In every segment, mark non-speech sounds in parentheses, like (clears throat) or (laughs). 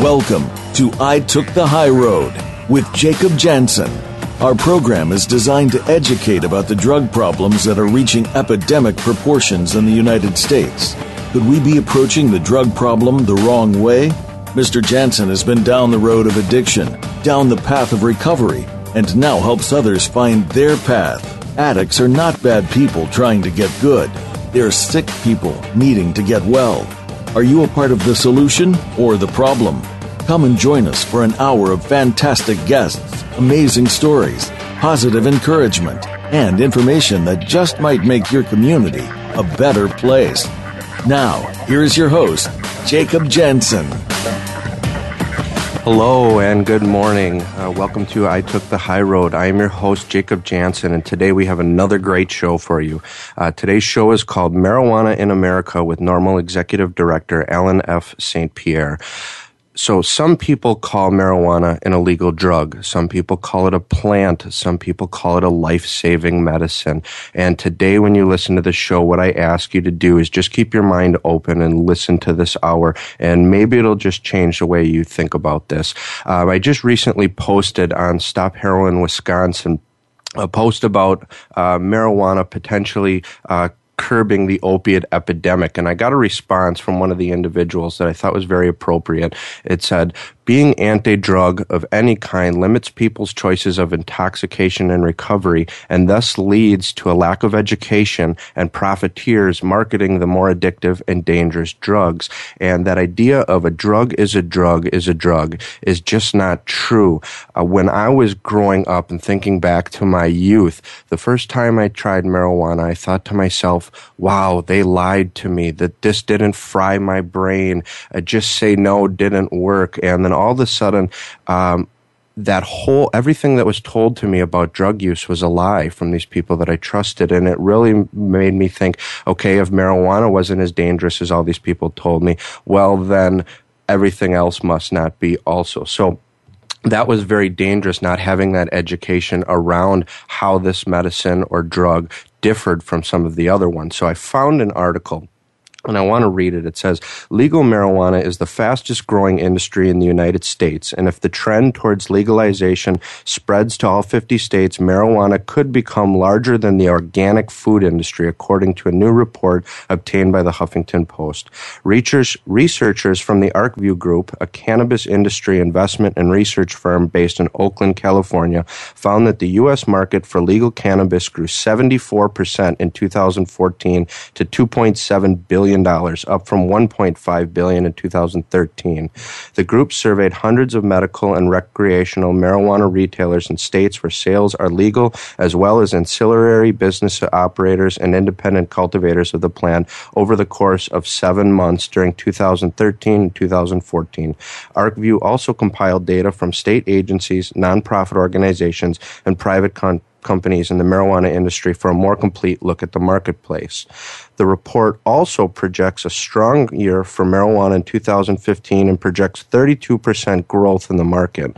Welcome to I Took the High Road with Jacob Jansen. Our program is designed to educate about the drug problems that are reaching epidemic proportions in the United States. Could we be approaching the drug problem the wrong way? Mr. Jansen has been down the road of addiction, down the path of recovery, and now helps others find their path. Addicts are not bad people trying to get good. They're sick people needing to get well. Are you a part of the solution or the problem? Come and join us for an hour of fantastic guests, amazing stories, positive encouragement, and information that just might make your community a better place. Now, here's your host, Jacob Jansen. Hello and good morning. Uh, welcome to I Took the High Road. I am your host, Jacob Jansen, and today we have another great show for you. Uh, today's show is called Marijuana in America with NORML Executive Director Allen F. St. Pierre. So some people call marijuana an illegal drug. Some people call it a plant. Some people call it a life-saving medicine. And today when you listen to the show, what I ask you to do is just keep your mind open and listen to this hour and maybe it'll just change the way you think about this. Uh, I just recently posted on Stop Heroin Wisconsin a post about uh, marijuana potentially uh, curbing the opiate epidemic. And I got a response from one of the individuals that I thought was very appropriate. It said, being anti-drug of any kind limits people's choices of intoxication and recovery and thus leads to a lack of education and profiteers marketing the more addictive and dangerous drugs. And that idea of a drug is a drug is a drug is just not true. Uh, when I was growing up and thinking back to my youth, the first time I tried marijuana, I thought to myself, wow, they lied to me that this didn't fry my brain. Uh, just say no didn't work. And then all of a sudden, um, that whole everything that was told to me about drug use was a lie from these people that I trusted, and it really made me think, okay, if marijuana wasn't as dangerous as all these people told me, well then everything else must not be also. So that was very dangerous not having that education around how this medicine or drug differed from some of the other ones. So I found an article and I want to read it. It says, legal marijuana is the fastest growing industry in the United States. And if the trend towards legalization spreads to all 50 states, marijuana could become larger than the organic food industry, according to a new report obtained by the Huffington Post. Research, researchers from the ArcView Group, a cannabis industry investment and research firm based in Oakland, California, found that the U.S. market for legal cannabis grew 74% in 2014 to 2.7 billion billion, up from $1.5 billion in 2013. The group surveyed hundreds of medical and recreational marijuana retailers in states where sales are legal, as well as ancillary business operators and independent cultivators of the plant over the course of seven months during 2013 and 2014. ArcView also compiled data from state agencies, nonprofit organizations, and private con- companies in the marijuana industry for a more complete look at the marketplace. The report also projects a strong year for marijuana in 2015 and projects 32% growth in the market.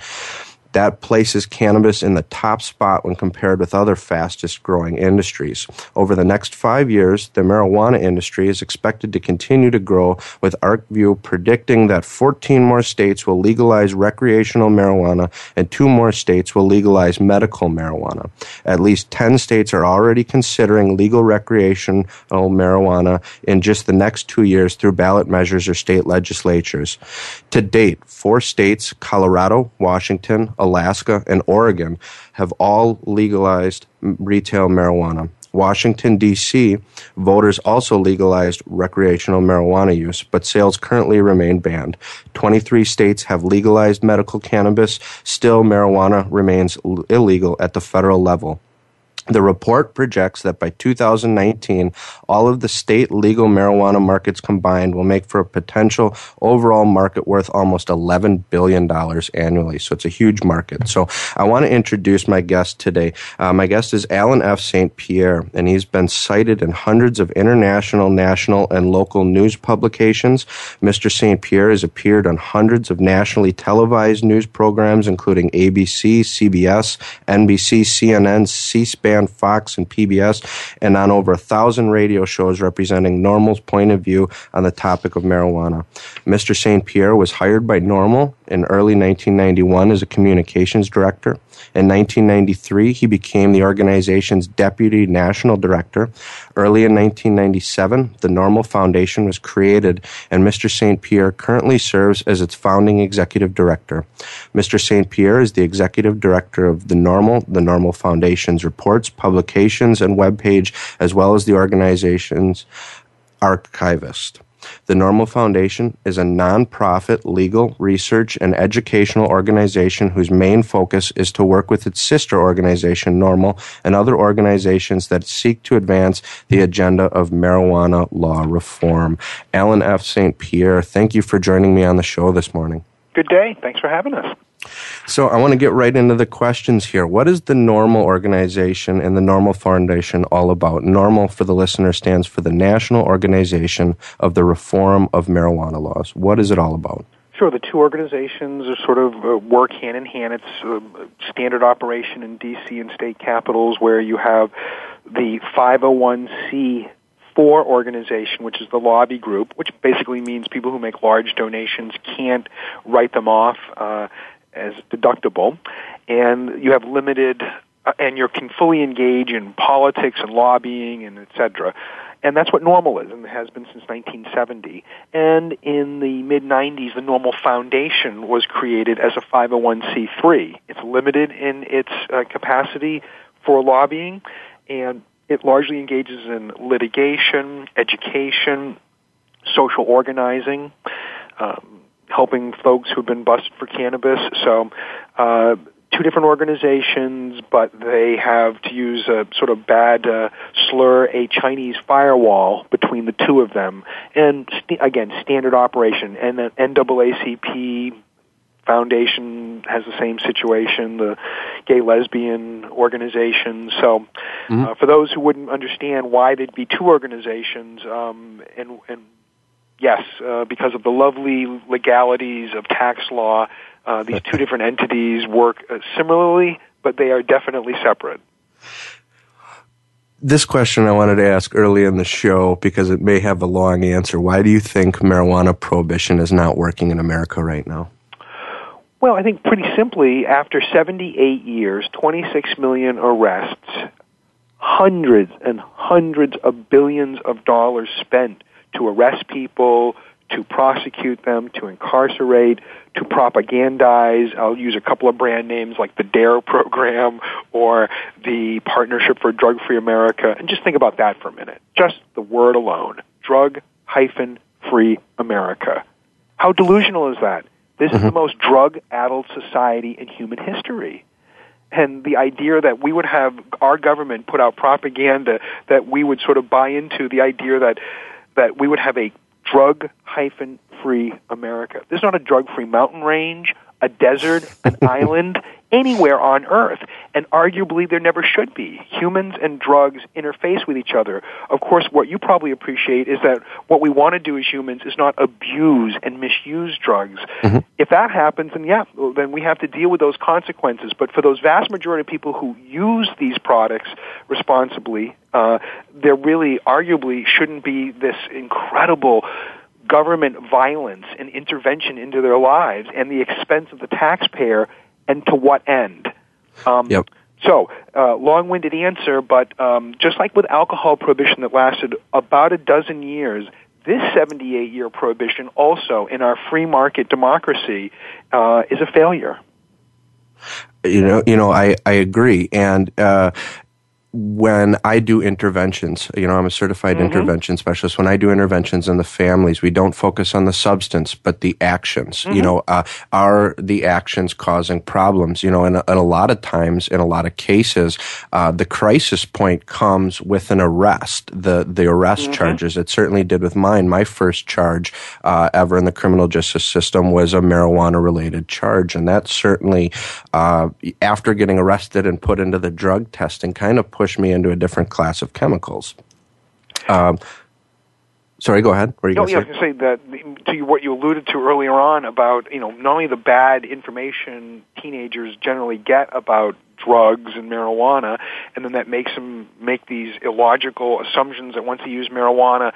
That places cannabis in the top spot when compared with other fastest growing industries. Over the next five years, the marijuana industry is expected to continue to grow, with ArcView predicting that 14 more states will legalize recreational marijuana and two more states will legalize medical marijuana. At least 10 states are already considering legal recreational marijuana in just the next two years through ballot measures or state legislatures. To date, four states, Colorado, Washington, Alaska, and Oregon have all legalized retail marijuana. Washington, D.C., voters also legalized recreational marijuana use, but sales currently remain banned. 23 states have legalized medical cannabis. Still, marijuana remains illegal at the federal level. The report projects that by 2019, all of the state legal marijuana markets combined will make for a potential overall market worth almost $11 billion annually. So it's a huge market. So I want to introduce my guest today. Uh, my guest is Allen F. St. Pierre, and he's been cited in hundreds of international, national, and local news publications. Mr. St. Pierre has appeared on hundreds of nationally televised news programs, including ABC, CBS, NBC, CNN, Fox, and PBS, and on over a thousand radio shows representing NORML's point of view on the topic of marijuana. Mr. St. Pierre was hired by NORML in early 1991 as a communications director. In 1993, he became the organization's deputy national director. Early in 1997, the NORML Foundation was created, and Mr. St. Pierre currently serves as its founding executive director. Mr. St. Pierre is the executive director of the NORML, the NORML Foundation's reports, publications, and webpage, as well as the organization's archivist. The NORML Foundation is a nonprofit legal, research, and educational organization whose main focus is to work with its sister organization, NORML, and other organizations that seek to advance the agenda of marijuana law reform. Allen F. St. Pierre, thank you for joining me on the show this morning. Good day. Thanks for having us. So I want to get right into the questions here. What is the NORML organization and the NORML Foundation all about? NORML for the listener stands for the National Organization of the Reform of Marijuana Laws. What is it all about? Sure, the two organizations are sort of uh, work hand in hand. It's uh, standard operation in D.C. and state capitals where you have the 501c four organization, which is the lobby group, which basically means people who make large donations can't write them off uh, as deductible, and you have limited, uh, and you can fully engage in politics and lobbying and etc. And that's what NORML is, and has been since 1970. And in the mid 90s, the NORML Foundation was created as a 501c3. It's limited in its uh, capacity for lobbying, and it largely engages in litigation, education, social organizing. Um, helping folks who've been busted for cannabis. So, uh, two different organizations, but they have, to use a sort of bad uh, slur, a Chinese firewall between the two of them. And st- again, standard operation. And the NAACP Foundation has the same situation, the gay lesbian organization. So, mm-hmm. uh, for those who wouldn't understand why there'd be two organizations, um, and, and yes, uh, because of the lovely legalities of tax law, uh, these two different entities work uh, similarly, but they are definitely separate. This question I wanted to ask early in the show because it may have a long answer. Why do you think marijuana prohibition is not working in America right now? Well, I think pretty simply, after 78 years, 26 million arrests, hundreds and hundreds of billions of dollars spent to arrest people, to prosecute them, to incarcerate, to propagandize. I'll use a couple of brand names like the DARE program or the Partnership for Drug Free America. And just think about that for a minute. Just the word alone. Drug hyphen free America. How delusional is that? This mm-hmm. is the most drug addled society in human history and the idea that we would have our government put out propaganda that we would sort of buy into the idea that that we would have a drug hyphen free America. There's not a drug free mountain range, a desert, an (laughs) island, anywhere on Earth. And arguably, there never should be. Humans and drugs interface with each other. Of course, what you probably appreciate is that what we want to do as humans is not abuse and misuse drugs. Mm-hmm. If that happens, then yeah, then we have to deal with those consequences. But for those vast majority of people who use these products responsibly, uh, there really, arguably, shouldn't be this incredible government violence and intervention into their lives and the expense of the taxpayer and to what end? Um, yep. So, uh, long-winded answer, but um, just like with alcohol prohibition that lasted about a dozen years, this 78-year prohibition also in our free market democracy uh, is a failure. You know, you know, I, I agree, and uh, when I do interventions, you know, I'm a certified mm-hmm. intervention specialist. When I do interventions in the families, we don't focus on the substance, but the actions. Mm-hmm. You know, uh, are the actions causing problems? You know, and, and a lot of times, in a lot of cases, uh, the crisis point comes with an arrest. The the arrest mm-hmm. charges. It certainly did with mine. My first charge uh, ever in the criminal justice system was a marijuana related charge, and that certainly, uh, after getting arrested and put into the drug testing, kind of push me into a different class of chemicals. Um, sorry, go ahead. What are you no, yeah, I was going to say that to what you alluded to earlier on about you know not only the bad information teenagers generally get about drugs and marijuana, and then that makes them make these illogical assumptions that once they use marijuana,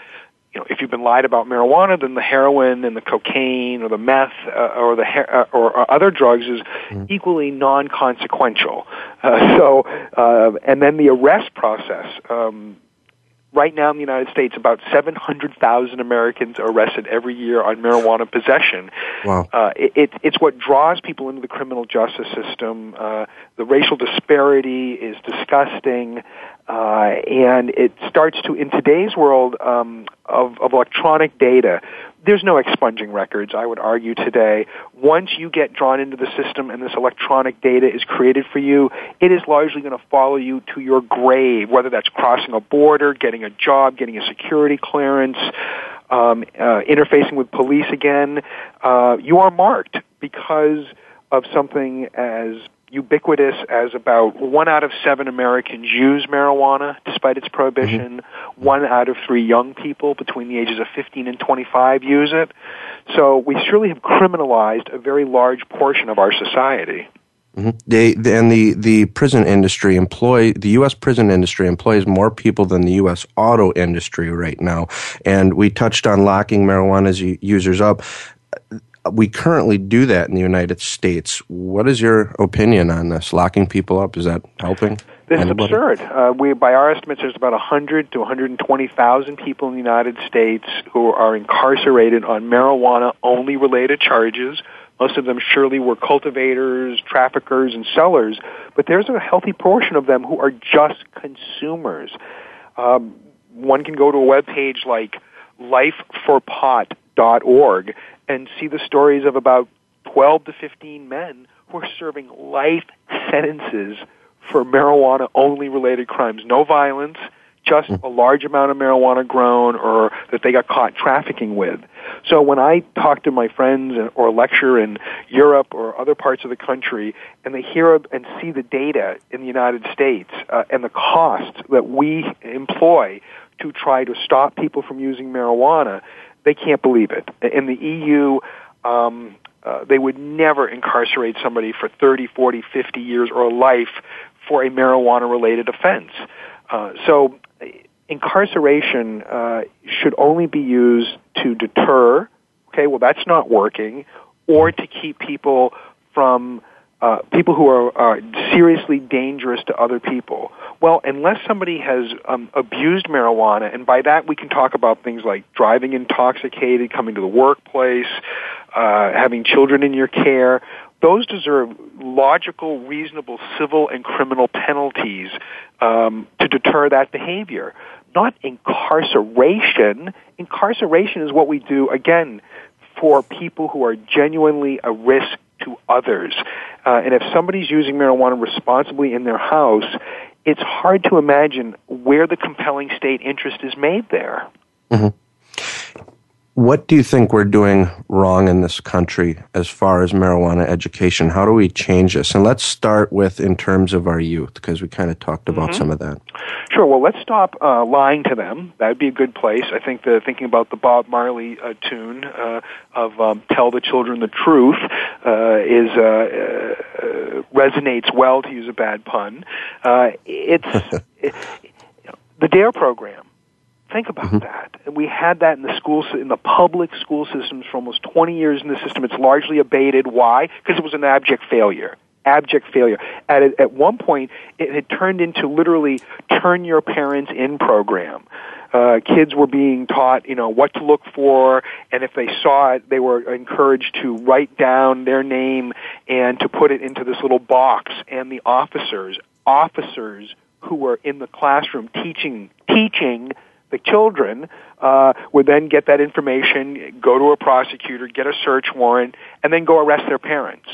you know, if you've been lied about marijuana, then the heroin and the cocaine or the meth uh, or the uh, or, or, other drugs is mm. equally non-consequential. Uh, so, uh, and then the arrest process. Um, right now in the United States, about 700,000 Americans are arrested every year on marijuana possession. Wow. Uh, it, it's what draws people into the criminal justice system. Uh, the racial disparity is disgusting. Uh, and it starts to, in today's world um, of, of electronic data, there's no expunging records, I would argue today. Once you get drawn into the system and this electronic data is created for you, it is largely going to follow you to your grave, whether that's crossing a border, getting a job, getting a security clearance, um, uh, interfacing with police again. Uh, you are marked because of something as ubiquitous as about one out of seven Americans use marijuana despite its prohibition. Mm-hmm. One out of three young people between the ages of 15 and 25 use it. So we surely have criminalized a very large portion of our society. Mm-hmm. They, and the, the prison industry employ the U.S. prison industry employs more people than the U.S. auto industry right now. And we touched on locking marijuana users up we currently do that in the United States. What is your opinion on this? Locking people up is that helping? This is absurd. Uh, we, by our estimates, there's about 100 to 120,000 people in the United States who are incarcerated on marijuana-only related charges. Most of them surely were cultivators, traffickers, and sellers, but there's a healthy portion of them who are just consumers. Um, one can go to a web page like lifeforpot.org and see the stories of about 12 to 15 men who are serving life sentences for marijuana only related crimes. No violence, just a large amount of marijuana grown or that they got caught trafficking with. So when I talk to my friends or lecture in Europe or other parts of the country and they hear and see the data in the United States uh, and the costs that we employ to try to stop people from using marijuana, they can't believe it. In the EU, um, uh, they would never incarcerate somebody for 30, 40, 50 years or a life for a marijuana related offense. Uh, so incarceration uh, should only be used to deter, okay, well, that's not working, or to keep people from uh, people who are, are seriously dangerous to other people. Well, unless somebody has um, abused marijuana, and by that we can talk about things like driving intoxicated, coming to the workplace, uh, having children in your care, those deserve logical, reasonable civil and criminal penalties um, to deter that behavior. Not incarceration. Incarceration is what we do, again, for people who are genuinely a risk to others. Uh, and if somebody's using marijuana responsibly in their house, it's hard to imagine where the compelling state interest is made there. Mm-hmm. What do you think we're doing wrong in this country as far as marijuana education? How do we change this? And let's start with in terms of our youth, because we kind of talked about mm-hmm. some of that. Sure. Well, let's stop uh, lying to them. That would be a good place. I think the thinking about the Bob Marley uh, tune uh, of um, "Tell the Children the Truth" uh, is uh, uh, resonates well, to use a bad pun. it's (laughs) it, the Dare program Think about mm-hmm. that. And we had that in the schools, in the public school systems for almost 20 years in the system. It's largely abated. Why? Because it was an abject failure. Abject failure. At, at one point, it had turned into literally turn your parents in program. Uh, kids were being taught, you know, what to look for, and if they saw it, they were encouraged to write down their name and to put it into this little box. And the officers, officers who were in the classroom teaching teaching the children uh, would then get that information, go to a prosecutor, get a search warrant, and then go arrest their parents.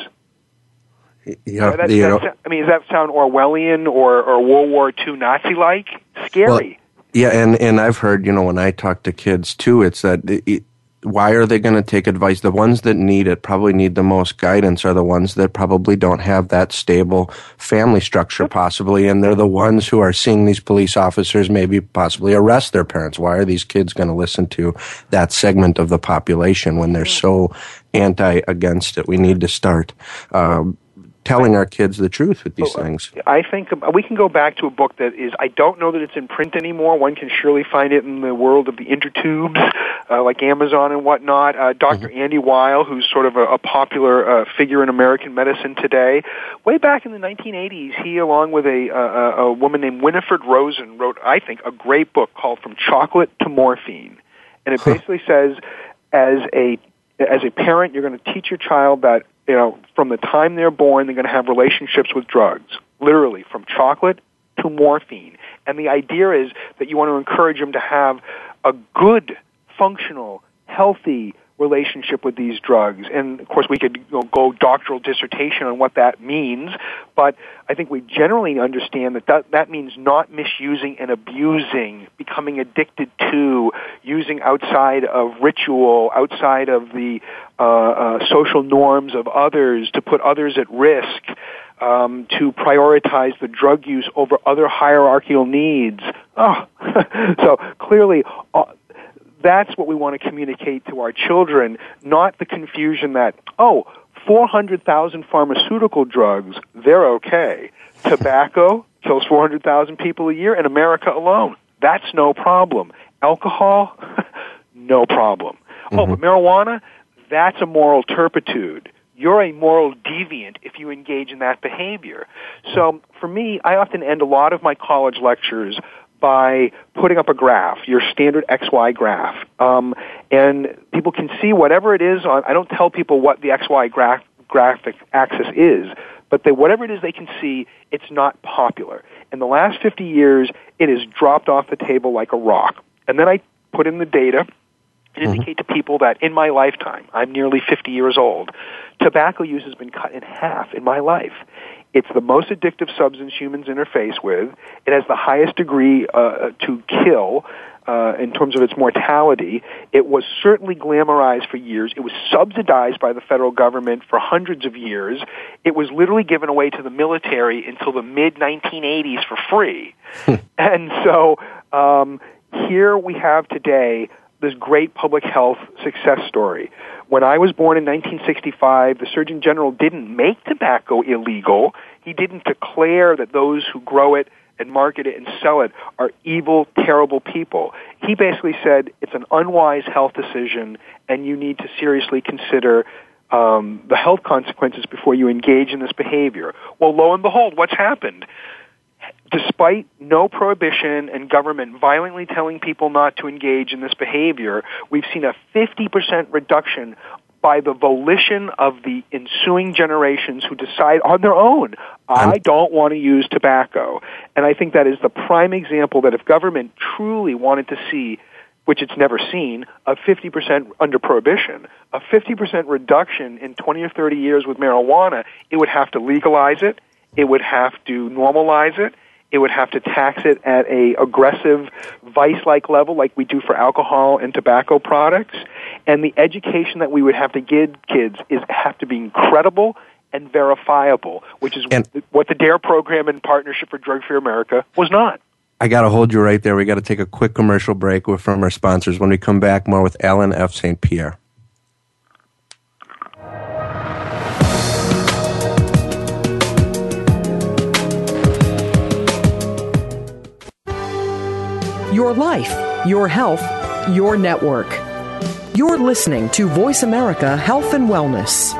Yeah, That- you that's- know, I mean, does that sound Orwellian or, or World War II Nazi like? Scary. yeah, and and I've heard, you know, when I talk to kids too, it's that it- why are they going to take advice? The ones that need it, probably need the most guidance, are the ones that probably don't have that stable family structure, possibly, and they're the ones who are seeing these police officers maybe possibly arrest their parents. Why are these kids going to listen to that segment of the population when they're so anti against it? We need to start. Um, telling our kids the truth with these things. I think we can go back to a book that is, I don't know that it's in print anymore. One can surely find it in the world of the intertubes, uh, like Amazon and whatnot. Uh, doctor Andy Weil, who's sort of a, a popular uh, figure in American medicine today, way back in the 1980s, he, along with a, a, a woman named Winifred Rosen, wrote, I think, a great book called From Chocolate to Morphine. And it basically says, as a as a parent, you're going to teach your child that you know from the time they're born, they're going to have relationships with drugs, literally from chocolate to morphine. And the idea is that you want to encourage them to have a good, functional, healthy relationship with these drugs. And of course, we could you know, go doctoral dissertation on what that means, but I think we generally understand that, that that means not misusing and abusing, becoming addicted to, using outside of ritual, outside of the uh, uh, social norms of others to put others at risk. Um, to prioritize the drug use over other hierarchical needs. Oh, (laughs) so clearly, uh, that's what we want to communicate to our children, not the confusion that, oh, 400,000 pharmaceutical drugs, they're okay. Tobacco (laughs) kills 400,000 people a year in America alone. That's no problem. Alcohol, (laughs) no problem. Oh, but mm-hmm. marijuana, that's a moral turpitude. You're a moral deviant if you engage in that behavior. So for me, I often end a lot of my college lectures by putting up a graph, your standard XY graph. Um, and people can see whatever it is on, I don't tell people what the XY graph, graphic axis is, but they, whatever it is they can see, it's not popular. In the last 50 years, it has dropped off the table like a rock. And then I put in the data and indicate to people that in my lifetime, I'm nearly 50 years old, tobacco use has been cut in half in my life. It's the most addictive substance humans interface with. It has the highest degree uh, to kill uh, in terms of its mortality. It was certainly glamorized for years. It was subsidized by the federal government for hundreds of years. It was literally given away to the military until the mid 1980s for free. and so um, here we have today this great public health success story. When I was born in 1965, the Surgeon General didn't make tobacco illegal. He didn't declare that those who grow it and market it and sell it are evil, terrible people. He basically said it's an unwise health decision and you need to seriously consider um, the health consequences before you engage in this behavior. Well, lo and behold, what's happened? Despite no prohibition and government violently telling people not to engage in this behavior, we've seen a 50% reduction by the volition of the ensuing generations who decide on their own, I don't want to use tobacco. And I think that is the prime example that if government truly wanted to see which it's never seen, a 50% under prohibition, a 50% reduction in 20 or 30 years with marijuana, it would have to legalize it, it would have to normalize it, it would have to tax it at a aggressive vice-like level like we do for alcohol and tobacco products. And the education that we would have to give kids is have to be incredible and verifiable, which is And- what the DARE program in Partnership for Drug Free America was not. I got to hold you right there. We got to take a quick commercial break with, from our sponsors. When we come back, more with Allen F. St. Pierre. Your life, your health, your network. You're listening to Voice America Health and Wellness.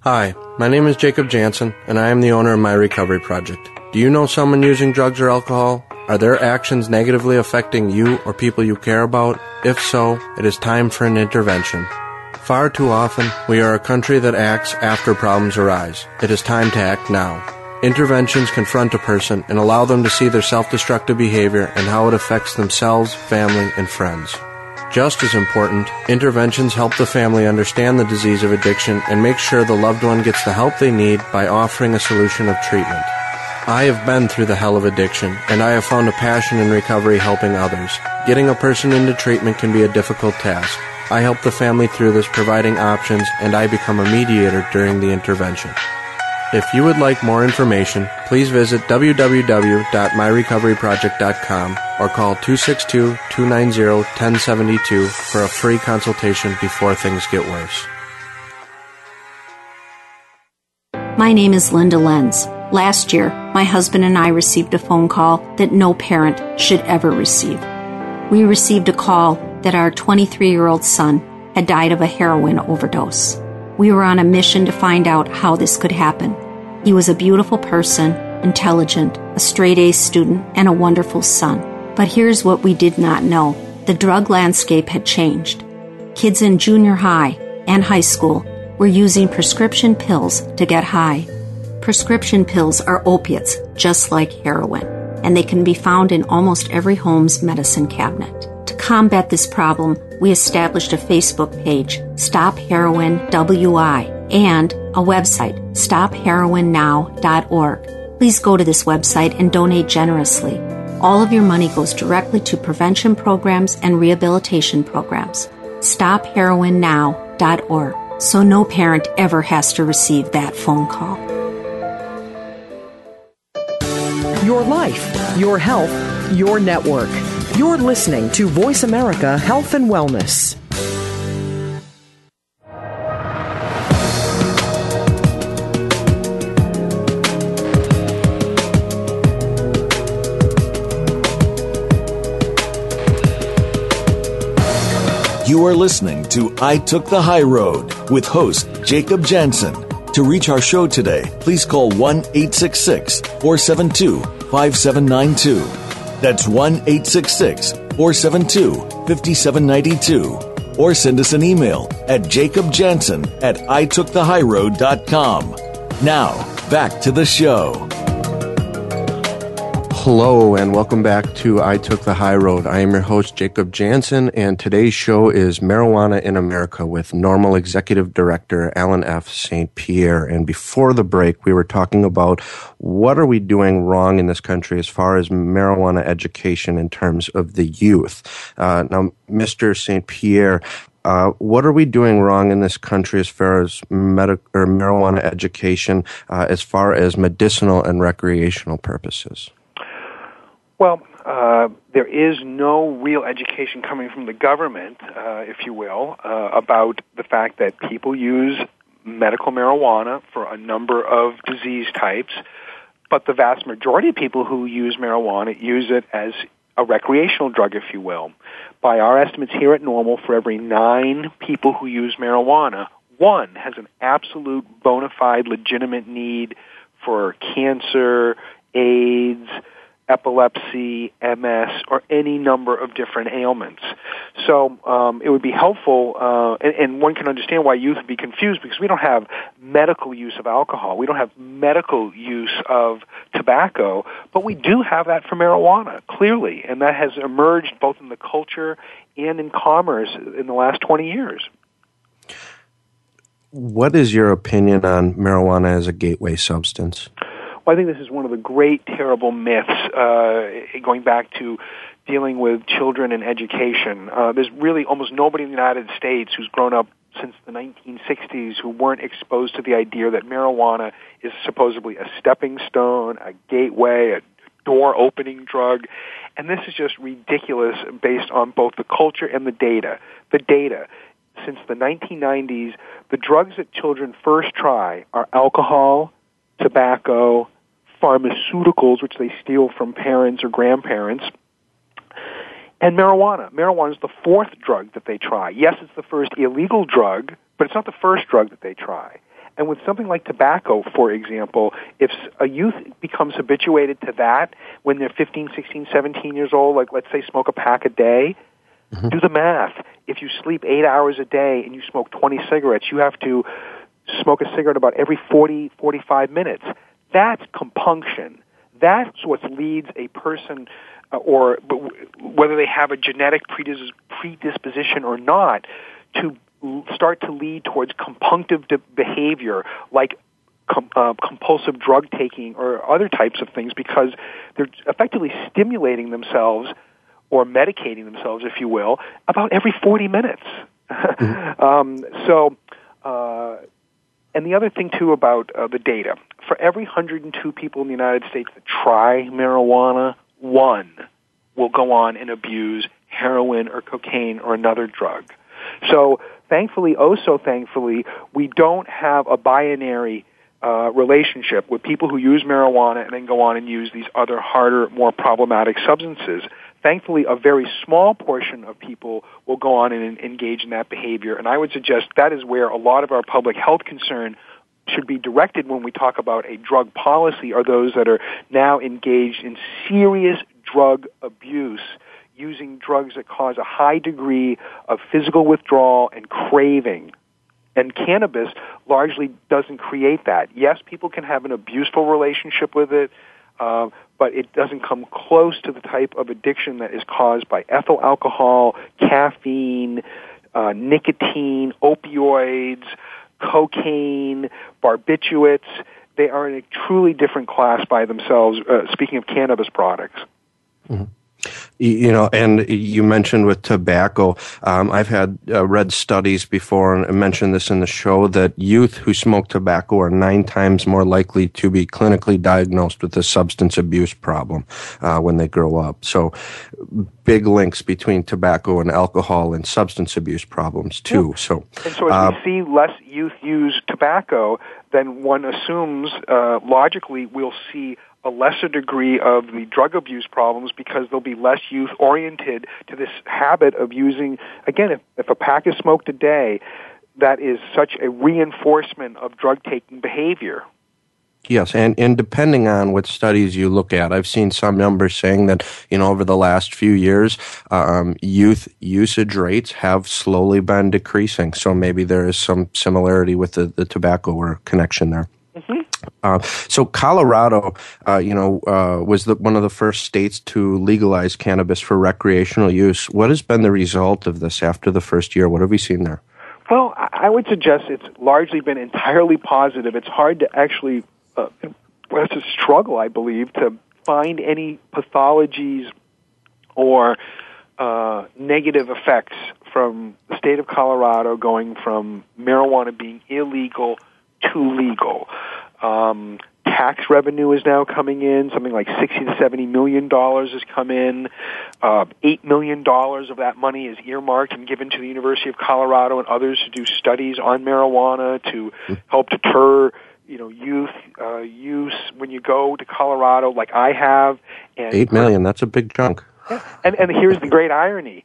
Hi, my name is Jacob Jansen, and I am the owner of My Recovery Project. Do you know someone using drugs or alcohol? Are their actions negatively affecting you or people you care about? If so, it is time for an intervention. Far too often, we are a country that acts after problems arise. It is time to act now. Interventions confront a person and allow them to see their self destructive behavior and how it affects themselves, family, and friends. Just as important, interventions help the family understand the disease of addiction and make sure the loved one gets the help they need by offering a solution of treatment. I have been through the hell of addiction, and I have found a passion in recovery helping others. Getting a person into treatment can be a difficult task. I help the family through this, providing options, and I become a mediator during the intervention. If you would like more information, please visit www.myrecoveryproject.com or call 262-290-1072 for a free consultation before things get worse. My name is Linda Lenz. Last year, my husband and I received a phone call that no parent should ever receive. We received a call that our 23 year old son had died of a heroin overdose. We were on a mission to find out how this could happen. He was a beautiful person, intelligent, a straight A student, and a wonderful son. But here's what we did not know the drug landscape had changed. Kids in junior high and high school were using prescription pills to get high. Prescription pills are opiates, just like heroin, and they can be found in almost every home's medicine cabinet. To combat this problem, we established a Facebook page, Stop Heroin WI, and a website, stopheroinnow.org. Please go to this website and donate generously. All of your money goes directly to prevention programs and rehabilitation programs. StopHeroinNow.org so no parent ever has to receive that phone call. Your life, your health, your network. You're listening to Voice America Health and Wellness. You are listening to I Took the High Road with host Jacob Jansen. To reach our show today, please call 1 866 472 5792. That's 1 866 472 5792. Or send us an email at jacobjansen at itookthehighroad.com. Now, back to the show. Hello and welcome back to I Took the High Road. I am your host, Jacob Jansen, and today's show is Marijuana in America with NORML Executive Director Allen F. St. Pierre. And before the break, we were talking about what are we doing wrong in this country as far as marijuana education in terms of the youth. Uh, now, Mr. St. Pierre, uh, what are we doing wrong in this country as far as or marijuana education, uh, as far as medicinal and recreational purposes? Well, uh, there is no real education coming from the government, uh, if you will, uh, about the fact that people use medical marijuana for a number of disease types, but the vast majority of people who use marijuana use it as a recreational drug, if you will. By our estimates here at NORML, for every nine people who use marijuana, one has an absolute bona fide legitimate need for cancer, AIDS, epilepsy, MS, or any number of different ailments. So um, it would be helpful, uh, and, and one can understand why youth would be confused because we don't have medical use of alcohol, we don't have medical use of tobacco, but we do have that for marijuana, clearly, and that has emerged both in the culture and in commerce in the last 20 years. What is your opinion on marijuana as a gateway substance? Well, I think this is one of the great, terrible myths uh, going back to dealing with children and education. Uh, there's really almost nobody in the United States who's grown up since the 1960s who weren't exposed to the idea that marijuana is supposedly a stepping stone, a gateway, a door opening drug. And this is just ridiculous based on both the culture and the data. The data. Since the 1990s, the drugs that children first try are alcohol, tobacco, pharmaceuticals, which they steal from parents or grandparents, and marijuana. Marijuana is the fourth drug that they try. Yes, it's the first illegal drug, but it's not the first drug that they try. And with something like tobacco, for example, if a youth becomes habituated to that when they're 15, 16, 17 years old, like let's say smoke a pack a day, mm-hmm. do the math. If you sleep eight hours a day and you smoke 20 cigarettes, you have to smoke a cigarette about every 40, 45 minutes That's compunction. That's what leads a person, uh, or whether they have a genetic predis- predisposition or not, to start to lead towards compunctive behavior like com- uh, compulsive drug taking or other types of things because they're effectively stimulating themselves or medicating themselves, if you will, about every 40 minutes. (laughs) Mm-hmm. um, so, uh, and the other thing too about uh, the data, for every 102 people in the United States that try marijuana, one will go on and abuse heroin or cocaine or another drug. So thankfully, oh so thankfully, we don't have a binary uh, relationship with people who use marijuana and then go on and use these other harder, more problematic substances. Thankfully, a very small portion of people will go on and engage in that behavior, and I would suggest that is where a lot of our public health concern should be directed when we talk about a drug policy are those that are now engaged in serious drug abuse using drugs that cause a high degree of physical withdrawal and craving. And cannabis largely doesn't create that. Yes, people can have an abuseful relationship with it, uh, but it doesn't come close to the type of addiction that is caused by ethyl alcohol, caffeine, uh, nicotine, opioids, cocaine, barbiturates. They are in a truly different class by themselves, uh, speaking of cannabis products. Mm-hmm. You know, and you mentioned with tobacco, um, I've had uh, read studies before and mentioned this in the show that youth who smoke tobacco are nine times more likely to be clinically diagnosed with a substance abuse problem uh, when they grow up. So, big links between tobacco and alcohol and substance abuse problems too. Yeah. So, and so as uh, we see less youth use tobacco, then one assumes uh, logically we'll see a lesser degree of the drug abuse problems because they'll be less youth oriented to this habit of using again if, if a pack is smoked a day that is such a reinforcement of drug taking behavior Yes, and, and depending on what studies you look at, I've seen some numbers saying that, you know, over the last few years, um, youth usage rates have slowly been decreasing. So maybe there is some similarity with the, the tobacco or connection there. Uh, so Colorado, uh, you know, uh, was the, one of the first states to legalize cannabis for recreational use. What has been the result of this after the first year? What have we seen there? Well, I would suggest it's largely been entirely positive. It's hard to actually, uh, it's a struggle, I believe, to find any pathologies or uh, negative effects from the state of Colorado going from marijuana being illegal to legal. Um, tax revenue is now coming in. Something like sixty to seventy million dollars has come in. Uh, Eight million dollars of that money is earmarked and given to the University of Colorado and others to do studies on marijuana to help deter you know youth uh, use when you go to Colorado, like I have. And Eight million. That's a big chunk. And and here's the great irony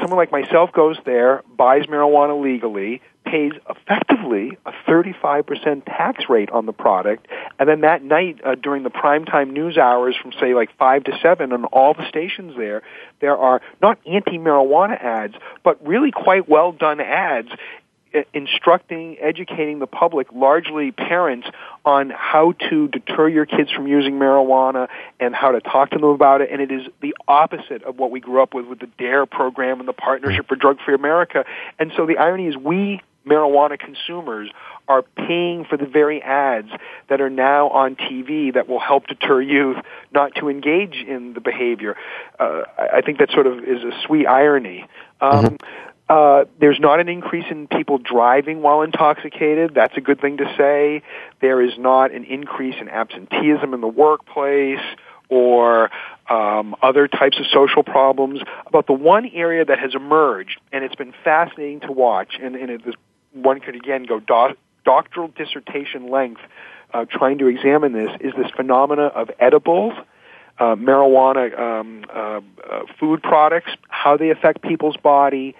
someone like myself goes there, buys marijuana legally, pays effectively a 35% tax rate on the product, and then that night uh, during the primetime news hours from say like 5 to 7 on all the stations there, there are not anti-marijuana ads, but really quite well done ads instructing, educating the public, largely parents, on how to deter your kids from using marijuana and how to talk to them about it. And it is the opposite of what we grew up with with the DARE program and the Partnership for Drug Free America. And so the irony is we marijuana consumers are paying for the very ads that are now on TV that will help deter youth not to engage in the behavior. Uh, I think that sort of is a sweet irony. Um, mm-hmm. Uh, there's not an increase in people driving while intoxicated. That's a good thing to say. There is not an increase in absenteeism in the workplace or um, other types of social problems. About the one area that has emerged, and it's been fascinating to watch, and, and it, one could again go do- doctoral dissertation length uh, trying to examine this, is this phenomena of edibles. Uh, marijuana um, uh, uh food products, how they affect people's body,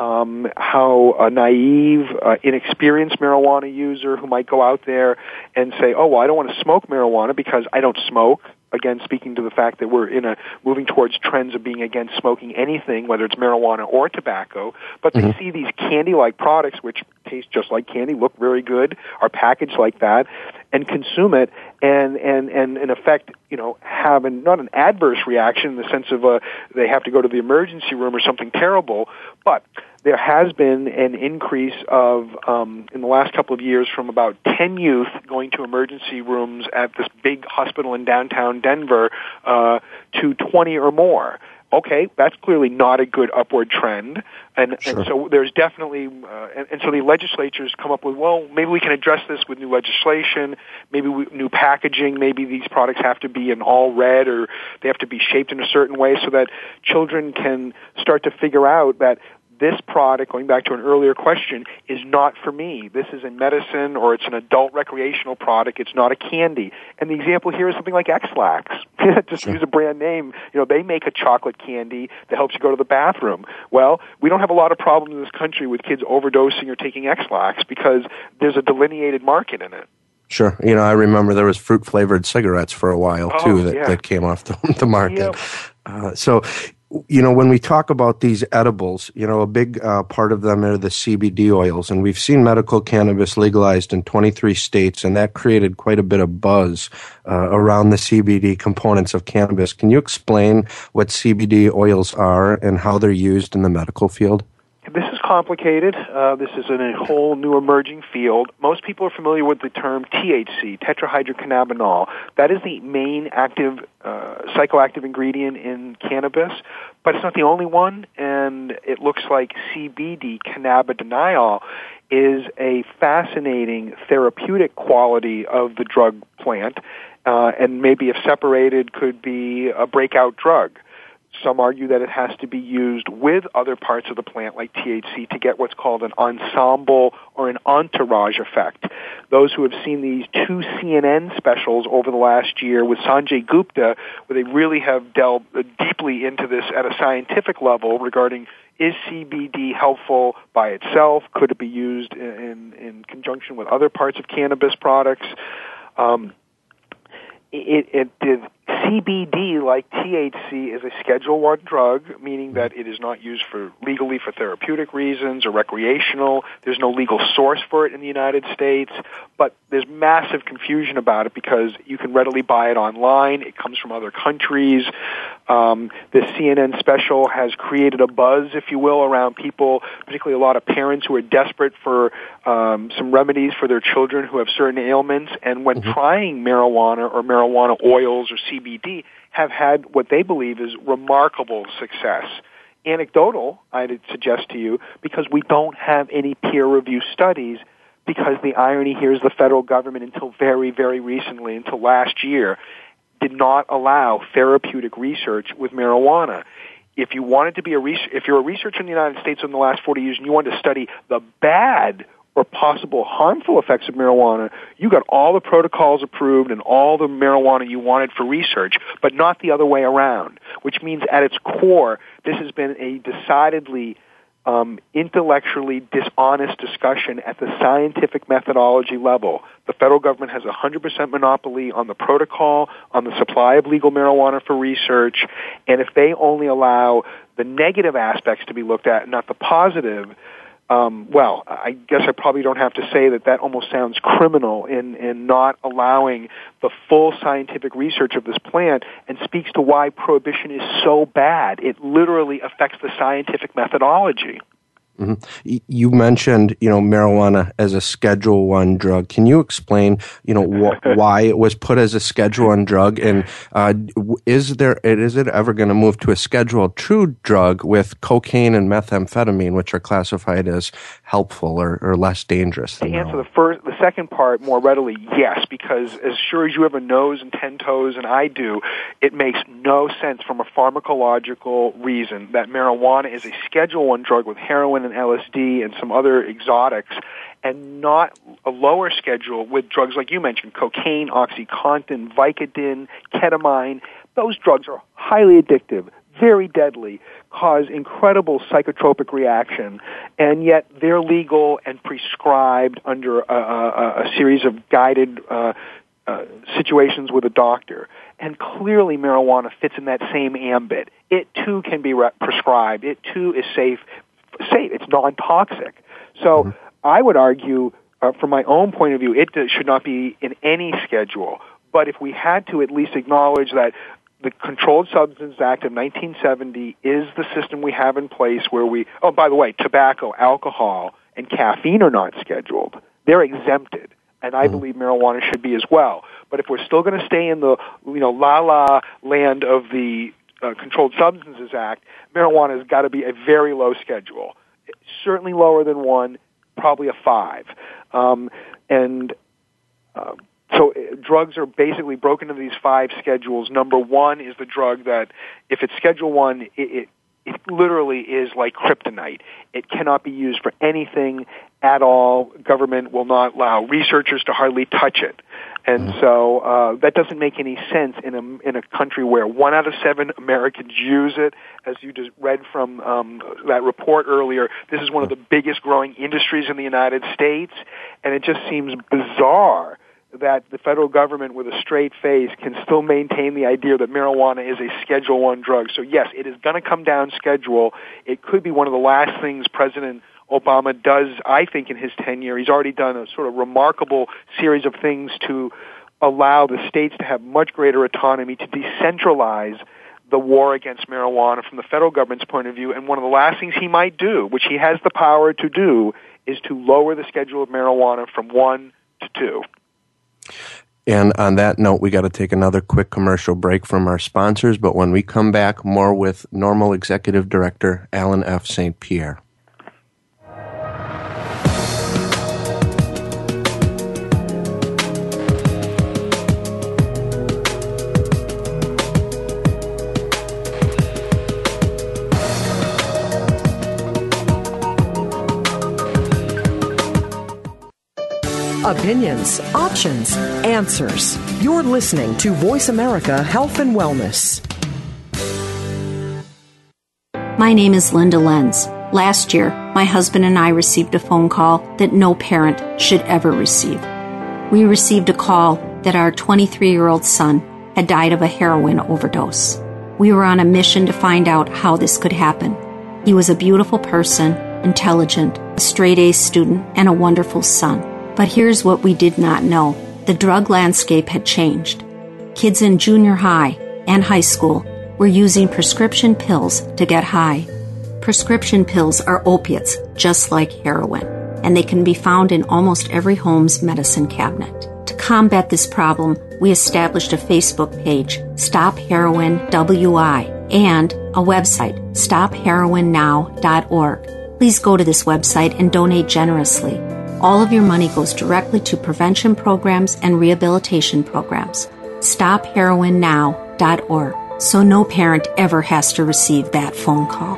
um, how a naive, uh, inexperienced marijuana user who might go out there and say, "Oh, well, I don't want to smoke marijuana because I don't smoke." Again, speaking to the fact that we're in a moving towards trends of being against smoking anything, whether it's marijuana or tobacco, but mm-hmm. they see these candy-like products which taste just like candy, look very good, are packaged like that, and consume it, and and and in effect, you know, have an, not an adverse reaction in the sense of uh, they have to go to the emergency room or something terrible, but there has been an increase of um, in the last couple of years from about 10 youth going to emergency rooms at this big hospital in downtown Denver uh, to 20 or more okay, that's clearly not a good upward trend. And, sure. and so there's definitely, uh, and, and, so the legislatures come up with, well, maybe we can address this with new legislation, maybe we, new packaging, maybe these products have to be in all red or they have to be shaped in a certain way so that children can start to figure out that this product, going back to an earlier question, is not for me. This is a medicine or it's an adult recreational product. It's not a candy. And the example here is something like Ex-Lax. (laughs) Just sure. use a brand name. You know, they make a chocolate candy that helps you go to the bathroom. Well, we don't have a lot of problems in this country with kids overdosing or taking Ex-Lax because there's a delineated market in it. Sure. You know, I remember there was fruit flavored cigarettes for a while oh, too that, yeah. that came off the, (laughs) the market. Yep. Uh, so you know, when we talk about these edibles, you know, a big uh, part of them are the CBD oils. And we've seen medical cannabis legalized in 23 states, and that created quite a bit of buzz uh, around the CBD components of cannabis. Can you explain what CBD oils are and how they're used in the medical field? Complicated. Uh, this is a whole new emerging field. Most people are familiar with the term THC, tetrahydrocannabinol. That is the main active uh, psychoactive ingredient in cannabis, but it's not the only one. And it looks like CBD, cannabidiol, is a fascinating therapeutic quality of the drug plant, uh, and maybe if separated, could be a breakout drug. Some argue that it has to be used with other parts of the plant like THC to get what's called an ensemble or an entourage effect. Those who have seen these two CNN specials over the last year with Sanjay Gupta, where they really have delved deeply into this at a scientific level regarding is CBD helpful by itself? Could it be used in, in conjunction with other parts of cannabis products? Um, it, it, it, CBD, like THC, is a Schedule One drug, meaning that it is not used for legally for therapeutic reasons or recreational. There's no legal source for it in the United States, but there's massive confusion about it because you can readily buy it online. It comes from other countries. Um, the CNN special has created a buzz, if you will, around people, particularly a lot of parents who are desperate for um, some remedies for their children who have certain ailments. And when mm-hmm. trying marijuana or marijuana oils or CBD, have had what they believe is remarkable success. Anecdotal, I'd suggest to you, because we don't have any peer review studies because the irony here is the federal government until very, very recently, until last year, did not allow therapeutic research with marijuana. If you wanted to be a res- if you're a researcher in the United States in the last 40 years and you wanted to study the bad or possible harmful effects of marijuana, you got all the protocols approved and all the marijuana you wanted for research, but not the other way around, which means at its core, this has been a decidedly um, intellectually dishonest discussion at the scientific methodology level. The federal government has a 100% monopoly on the protocol, on the supply of legal marijuana for research, and if they only allow the negative aspects to be looked at, not the positive, um, well, I guess I probably don't have to say that that almost sounds criminal in, in not allowing the full scientific research of this plant and speaks to why prohibition is so bad. It literally affects the scientific methodology. Mm-hmm. You mentioned, you know, marijuana as a Schedule One drug. Can you explain, you know, wh- (laughs) why it was put as a Schedule One drug, and uh, is there is it ever going to move to a Schedule Two drug with cocaine and methamphetamine, which are classified as helpful or, or less dangerous? To answer the first, the second part more readily, yes, because as sure as you have a nose and ten toes, and I do, it makes no sense from a pharmacological reason that marijuana is a Schedule One drug with heroin and and LSD and some other exotics, and not a lower schedule with drugs like you mentioned, cocaine, OxyContin, Vicodin, ketamine. Those drugs are highly addictive, very deadly, cause incredible psychotropic reaction, and yet they're legal and prescribed under a, a, a series of guided uh, uh, situations with a doctor. And clearly marijuana fits in that same ambit. It too can be re- prescribed. It too is safe safe. It's non-toxic. So mm-hmm. I would argue, uh, from my own point of view, it should not be in any schedule. But if we had to at least acknowledge that the Controlled Substances Act of 1970 is the system we have in place where we, oh, by the way, tobacco, alcohol, and caffeine are not scheduled. They're exempted. And I mm. believe marijuana should be as well. But if we're still going to stay in the, you know, la la land of the uh, Controlled Substances Act, marijuana has got to be a very low schedule. Certainly lower than one, probably a five. Um, and uh, so uh, drugs are basically broken into these five schedules. Number one is the drug that, if it's Schedule One, it, it it literally is like kryptonite. It cannot be used for anything at all. Government will not allow researchers to hardly touch it. And mm. so uh, that doesn't make any sense in a in a country where one out of seven Americans use it. As you just read from um, that report earlier, this is one of the biggest growing industries in the United States, and it just seems bizarre that the federal government with a straight face can still maintain the idea that marijuana is a schedule 1 drug. So yes, it is going to come down schedule. It could be one of the last things President Obama does, I think, in his tenure. He's already done a sort of remarkable series of things to allow the states to have much greater autonomy to decentralize the war against marijuana from the federal government's point of view. And one of the last things he might do, which he has the power to do, is to lower the schedule of marijuana from one to two. And on that note, we got to take another quick commercial break from our sponsors. But when we come back, more with NORML Executive Director Allen F. St. Pierre. Opinions, options, answers. You're listening to Voice America Health and Wellness. My name is Linda Lenz. Last year, my husband and I received a phone call that no parent should ever receive. We received a call that our 23 year old son had died of a heroin overdose. We were on a mission to find out how this could happen. He was a beautiful person, intelligent, a straight A student, and a wonderful son. But here's what we did not know the drug landscape had changed. Kids in junior high and high school were using prescription pills to get high. Prescription pills are opiates, just like heroin, and they can be found in almost every home's medicine cabinet. To combat this problem, we established a Facebook page, Stop Heroin WI, and a website, stopheroinnow.org. Please go to this website and donate generously. All of your money goes directly to prevention programs and rehabilitation programs. StopHeroinNow.org so no parent ever has to receive that phone call.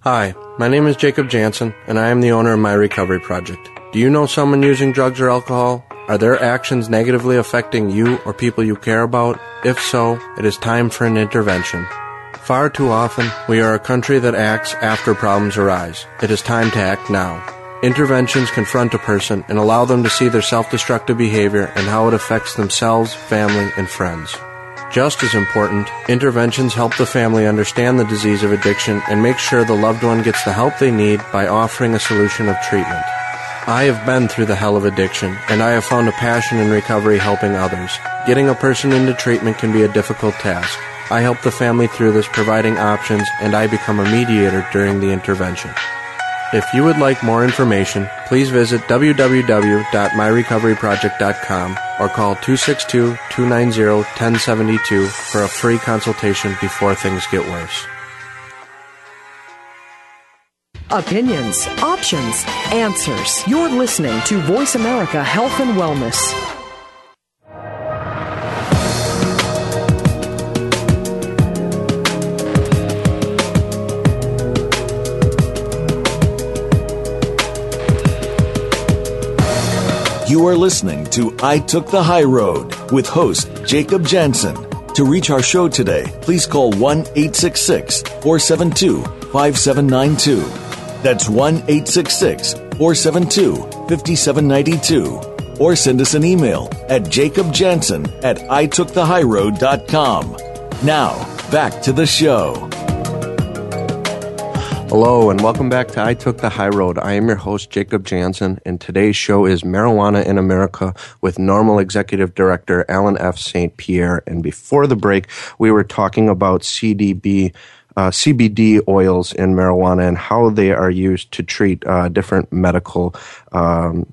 Hi, my name is Jacob Jansen, and I am the owner of My Recovery Project. Do you know someone using drugs or alcohol? Are their actions negatively affecting you or people you care about? If so, it is time for an intervention. Far too often, we are a country that acts after problems arise. It is time to act now. Interventions confront a person and allow them to see their self-destructive behavior and how it affects themselves, family, and friends. Just as important, interventions help the family understand the disease of addiction and make sure the loved one gets the help they need by offering a solution of treatment. I have been through the hell of addiction, and I have found a passion in recovery helping others. Getting a person into treatment can be a difficult task. I help the family through this, providing options, and I become a mediator during the intervention. If you would like more information, please visit www.myrecoveryproject.com or call 262-290-1072 for a free consultation before things get worse. Opinions, options, answers. You're listening to Voice America Health and Wellness. You are listening to I Took the High Road with host Jacob Jansen. To reach our show today, please call 1 866 472 5792. That's 1 866 472 5792. Or send us an email at jacobjansen at itookthehighroad.com. Now, back to the show. Hello, and welcome back to I Took the High Road. I am your host, Jacob Jansen, and today's show is Marijuana in America with NORML Executive Director Allen F. St. Pierre. And before the break, we were talking about CDB. Uh, CBD oils in marijuana and how they are used to treat uh, different medical um,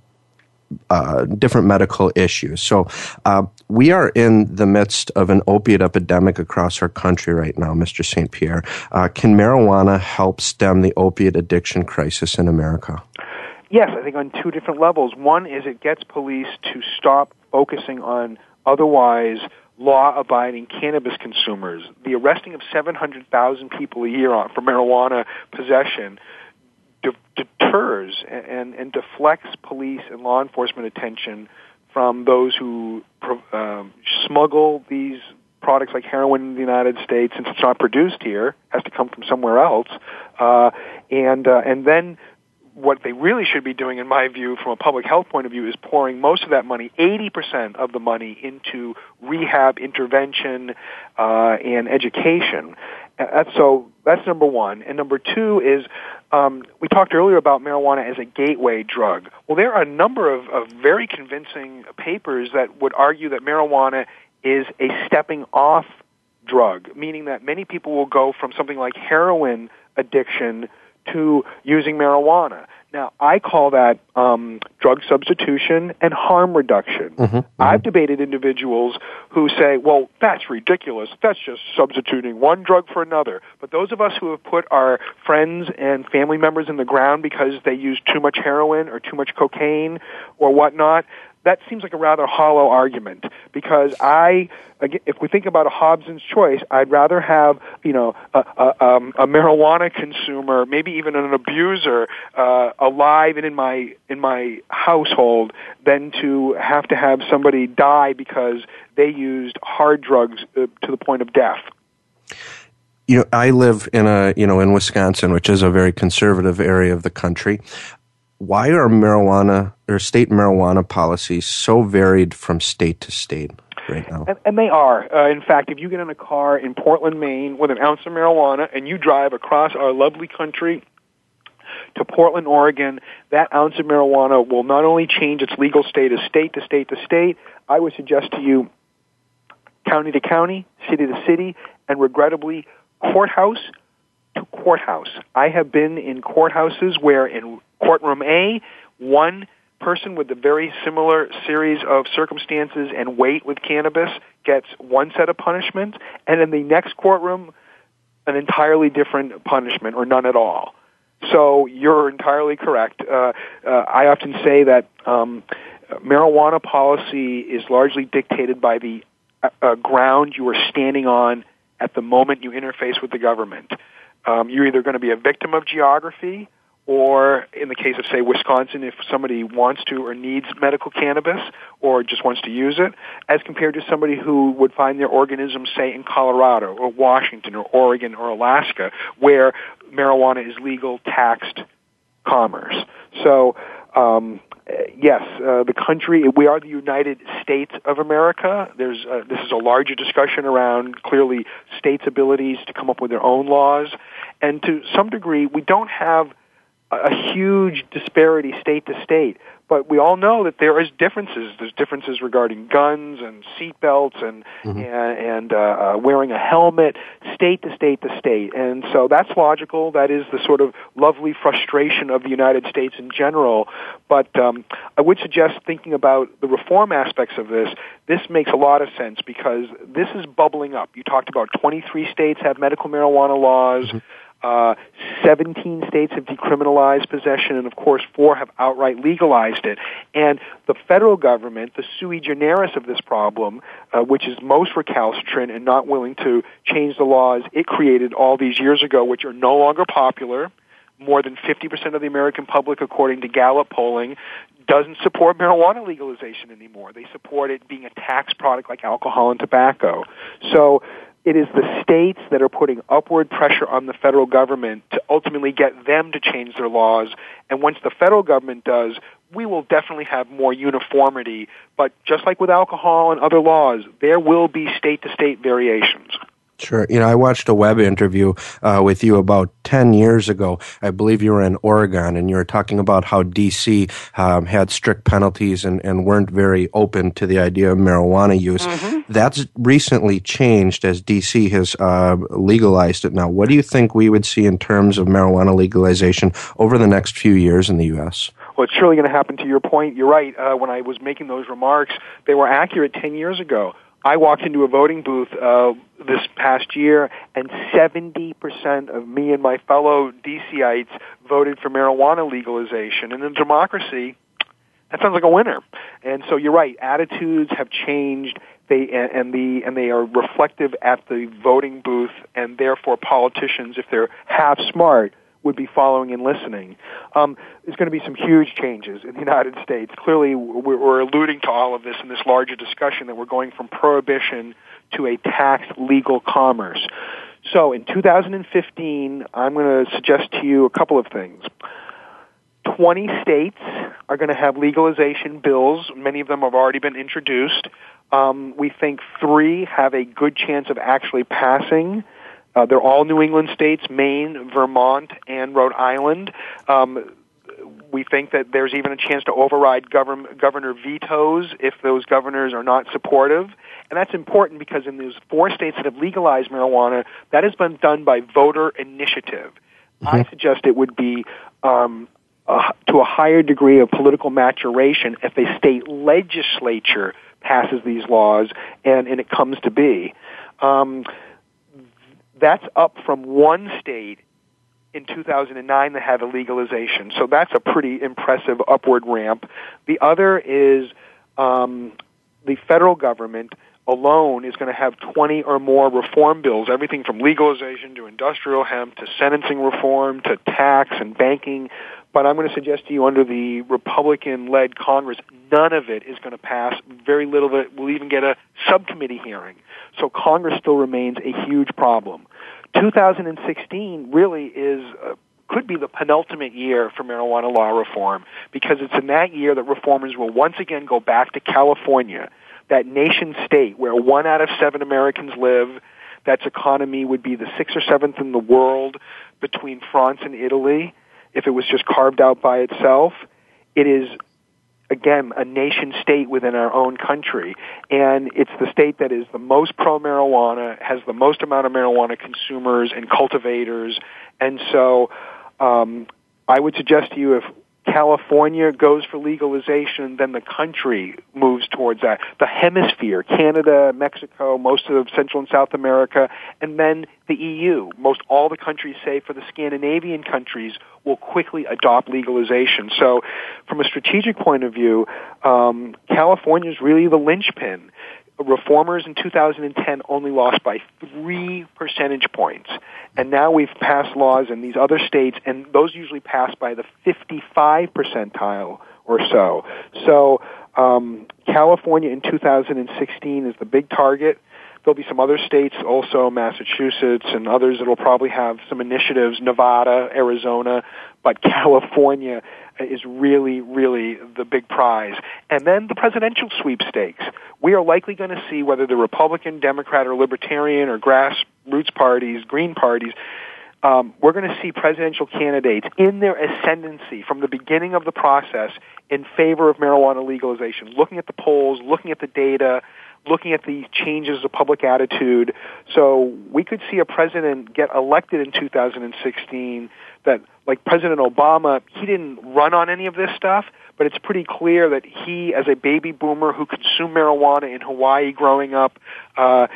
uh, different medical issues. So uh, we are in the midst of an opiate epidemic across our country right now, Mr. St. Pierre. Uh, can marijuana help stem the opiate addiction crisis in America? Yes, I think on two different levels. One is it gets police to stop focusing on otherwise law-abiding cannabis consumers. The arresting of 700,000 people a year for marijuana possession deters and, and deflects police and law enforcement attention from those who um, smuggle these products like heroin in the United States, since it's not produced here, has to come from somewhere else, uh, and uh, and then what they really should be doing, in my view, from a public health point of view, is pouring most of that money, 80% of the money, into rehab, intervention, uh, and education. That's so that's number one. And number two is um, we talked earlier about marijuana as a gateway drug. Well, there are a number of, of very convincing papers that would argue that marijuana is a stepping off drug, meaning that many people will go from something like heroin addiction to using marijuana. Now, I call that um, drug substitution and harm reduction. Mm-hmm, mm-hmm. I've debated individuals who say, well, that's ridiculous. That's just substituting one drug for another. But those of us who have put our friends and family members in the ground because they use too much heroin or too much cocaine or whatnot, that seems like a rather hollow argument because I, if we think about a Hobson's choice, I'd rather have you know a, a, um, a marijuana consumer, maybe even an abuser, uh, alive and in my in my household, than to have to have somebody die because they used hard drugs uh, to the point of death. You know, I live in a, you know, in Wisconsin, which is a very conservative area of the country. Why are marijuana or state marijuana policies so varied from state to state right now? And, and they are. Uh, in fact, if you get in a car in Portland, Maine, with an ounce of marijuana and you drive across our lovely country to Portland, Oregon, that ounce of marijuana will not only change its legal status state to state to state, I would suggest to you county to county, city to city, and regrettably courthouse to courthouse. I have been in courthouses where in courtroom A, one person with a very similar series of circumstances and weight with cannabis gets one set of punishment, and in the next courtroom, an entirely different punishment or none at all. So you're entirely correct. Uh, uh, I often say that um, marijuana policy is largely dictated by the uh, uh ground you are standing on at the moment you interface with the government. Um, you're either going to be a victim of geography, or in the case of, say, Wisconsin, if somebody wants to or needs medical cannabis or just wants to use it, as compared to somebody who would find their organism, say, in Colorado or Washington or Oregon or Alaska, where marijuana is legal, taxed commerce. So, um, yes, uh, the country, we are the United States of America. There's, uh, this is a larger discussion around clearly states' abilities to come up with their own laws. And to some degree, we don't have a huge disparity state to state. But we all know that there is differences. There's differences regarding guns and seatbelts and mm-hmm. and, and uh, uh, wearing a helmet, state to state to state. And so that's logical. That is the sort of lovely frustration of the United States in general. But um, I would suggest thinking about the reform aspects of this. This makes a lot of sense because this is bubbling up. You talked about 23 states have medical marijuana laws. Mm-hmm. Uh, 17 states have decriminalized possession, and of course, four have outright legalized it. And the federal government, the sui generis of this problem, uh, which is most recalcitrant and not willing to change the laws it created all these years ago, which are no longer popular. More than 50% of the American public, according to Gallup polling, doesn't support marijuana legalization anymore. They support it being a tax product like alcohol and tobacco. So it is the states that are putting upward pressure on the federal government to ultimately get them to change their laws. And once the federal government does, we will definitely have more uniformity. But just like with alcohol and other laws, there will be state to state variations. Sure. You know, I watched a web interview uh, with you about 10 years ago. I believe you were in Oregon and you were talking about how DC um, had strict penalties and, and weren't very open to the idea of marijuana use. Mm-hmm. That's recently changed as DC has uh, legalized it now. What do you think we would see in terms of marijuana legalization over the next few years in the U.S.? Well, it's surely going to happen to your point. You're right. Uh, when I was making those remarks, they were accurate 10 years ago. I walked into a voting booth uh, this past year, and 70% of me and my fellow DCites voted for marijuana legalization. And in democracy, that sounds like a winner. And so you're right. Attitudes have changed. They and the and they are reflective at the voting booth, and therefore politicians, if they're half smart, would be following and listening. Um, there's going to be some huge changes in the United States. Clearly, we're, alluding to all of this in this larger discussion that we're going from prohibition to a taxed legal commerce. So in 2015, I'm going to suggest to you a couple of things. 20 states are going to have legalization bills. Many of them have already been introduced. Um, we think three have a good chance of actually passing. Uh, they're all New England states, Maine, Vermont, and Rhode Island. Um, we think that there's even a chance to override govern, governor vetoes if those governors are not supportive. And that's important because in those four states that have legalized marijuana, that has been done by voter initiative. Mm-hmm. I suggest it would be um, uh, to a higher degree of political maturation if a state legislature passes these laws and, and it comes to be. Um, that's up from one state in 2009 that had a legalization. So that's a pretty impressive upward ramp. The other is um, the federal government alone is going to have 20 or more reform bills, everything from legalization to industrial hemp to sentencing reform to tax and banking. But I'm going to suggest to you under the Republican led Congress, none of it is going to pass. Very little of it will even get a subcommittee hearing. So Congress still remains a huge problem. 2016 really is uh, could be the penultimate year for marijuana law reform because it's in that year that reformers will once again go back to California, that nation state where one out of seven Americans live. That's economy would be the sixth or seventh in the world between France and Italy if it was just carved out by itself. It is again, a nation state within our own country. And it's the state that is the most pro marijuana, has the most amount of marijuana consumers and cultivators. And so, um, I would suggest to you if California goes for legalization, then the country moves towards that. The hemisphere, Canada, Mexico, most of Central and South America, and then the EU. Most all the countries, say for the Scandinavian countries, will quickly adopt legalization. So, from a strategic point of view, um, California is really the linchpin reformers in 2010 only lost by three percentage points. And now we've passed laws in these other states, and those usually pass by the 55 percentile or so. So um, California in 2016 is the big target. There'll be some other states, also Massachusetts and others that will probably have some initiatives, Nevada, Arizona, but California is really, really the big prize. And then the presidential sweepstakes. We are likely going to see whether the Republican, Democrat, or Libertarian, or grassroots parties, Green parties, um, we're going to see presidential candidates in their ascendancy from the beginning of the process in favor of marijuana legalization, looking at the polls, looking at the data, looking at the changes of public attitude. So we could see a president get elected in 2016 that, like President Obama, he didn't run on any of this stuff, but it's pretty clear that he, as a baby boomer who consumed marijuana in Hawaii growing up, uh,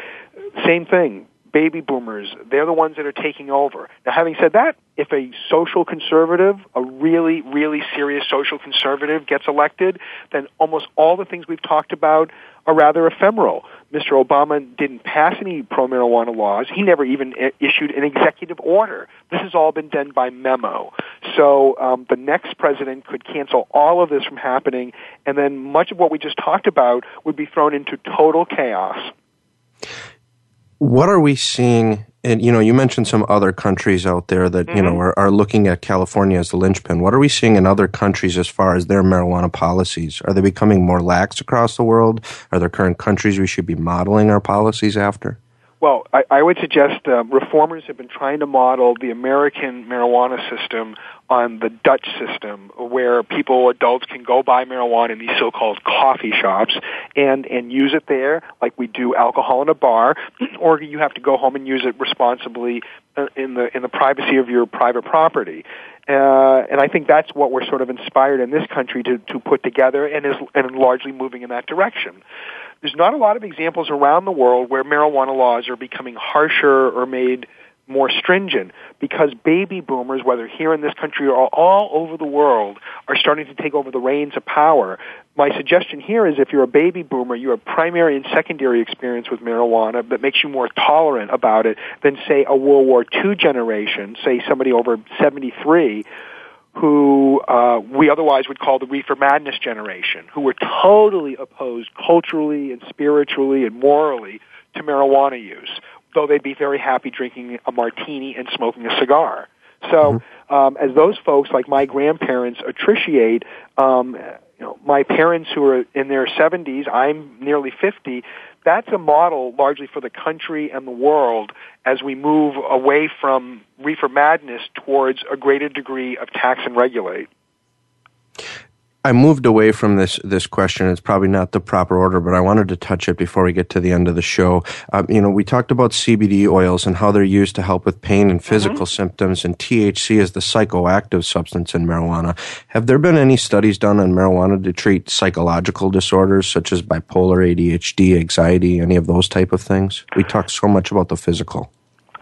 same thing. Baby boomers, they're the ones that are taking over. Now, having said that, if a social conservative, a really, really serious social conservative gets elected, then almost all the things we've talked about are rather ephemeral. Mr. Obama didn't pass any pro marijuana laws. He never even issued an executive order. This has all been done by memo. So um, the next president could cancel all of this from happening, and then much of what we just talked about would be thrown into total chaos. What are we seeing and you know, you mentioned some other countries out there that mm-hmm. you know mm-hmm. are, are looking at California as the linchpin. What are we seeing in other countries as far as their marijuana policies? Are they becoming more lax across the world? Are there current countries we should be modeling our policies after? Well, I, I would suggest uh, reformers have been trying to model the American marijuana system on the Dutch system, where people, adults, can go buy marijuana in these so-called coffee shops and and use it there, like we do alcohol in a bar, (clears throat) or you have to go home and use it responsibly uh, in the in the privacy of your private property. Uh, and I think that's what we're sort of inspired in this country to, to put together and is and largely moving in that direction. There's not a lot of examples around the world where marijuana laws are becoming harsher or made more stringent because baby boomers, whether here in this country or all over the world, are starting to take over the reins of power. My suggestion here is if you're a baby boomer, you have primary and secondary experience with marijuana that makes you more tolerant about it than, say, a World War II generation, say somebody over 73 who uh, we otherwise would call the reefer madness generation, who were totally opposed culturally and spiritually and morally to marijuana use, though they'd be very happy drinking a martini and smoking a cigar. So, mm-hmm. um, as those folks, like my grandparents, appreciate, um, you know, my parents who are in their 70s, I'm nearly 50, that's a model largely for the country and the world as we move away from reefer madness towards a greater degree of tax and regulate. I moved away from this this question. It's probably not the proper order, but I wanted to touch it before we get to the end of the show. Um, you know, we talked about CBD oils and how they're used to help with pain and physical mm-hmm. symptoms, and THC is the psychoactive substance in marijuana. Have there been any studies done on marijuana to treat psychological disorders such as bipolar, ADHD, anxiety, any of those type of things? We talk so much about the physical.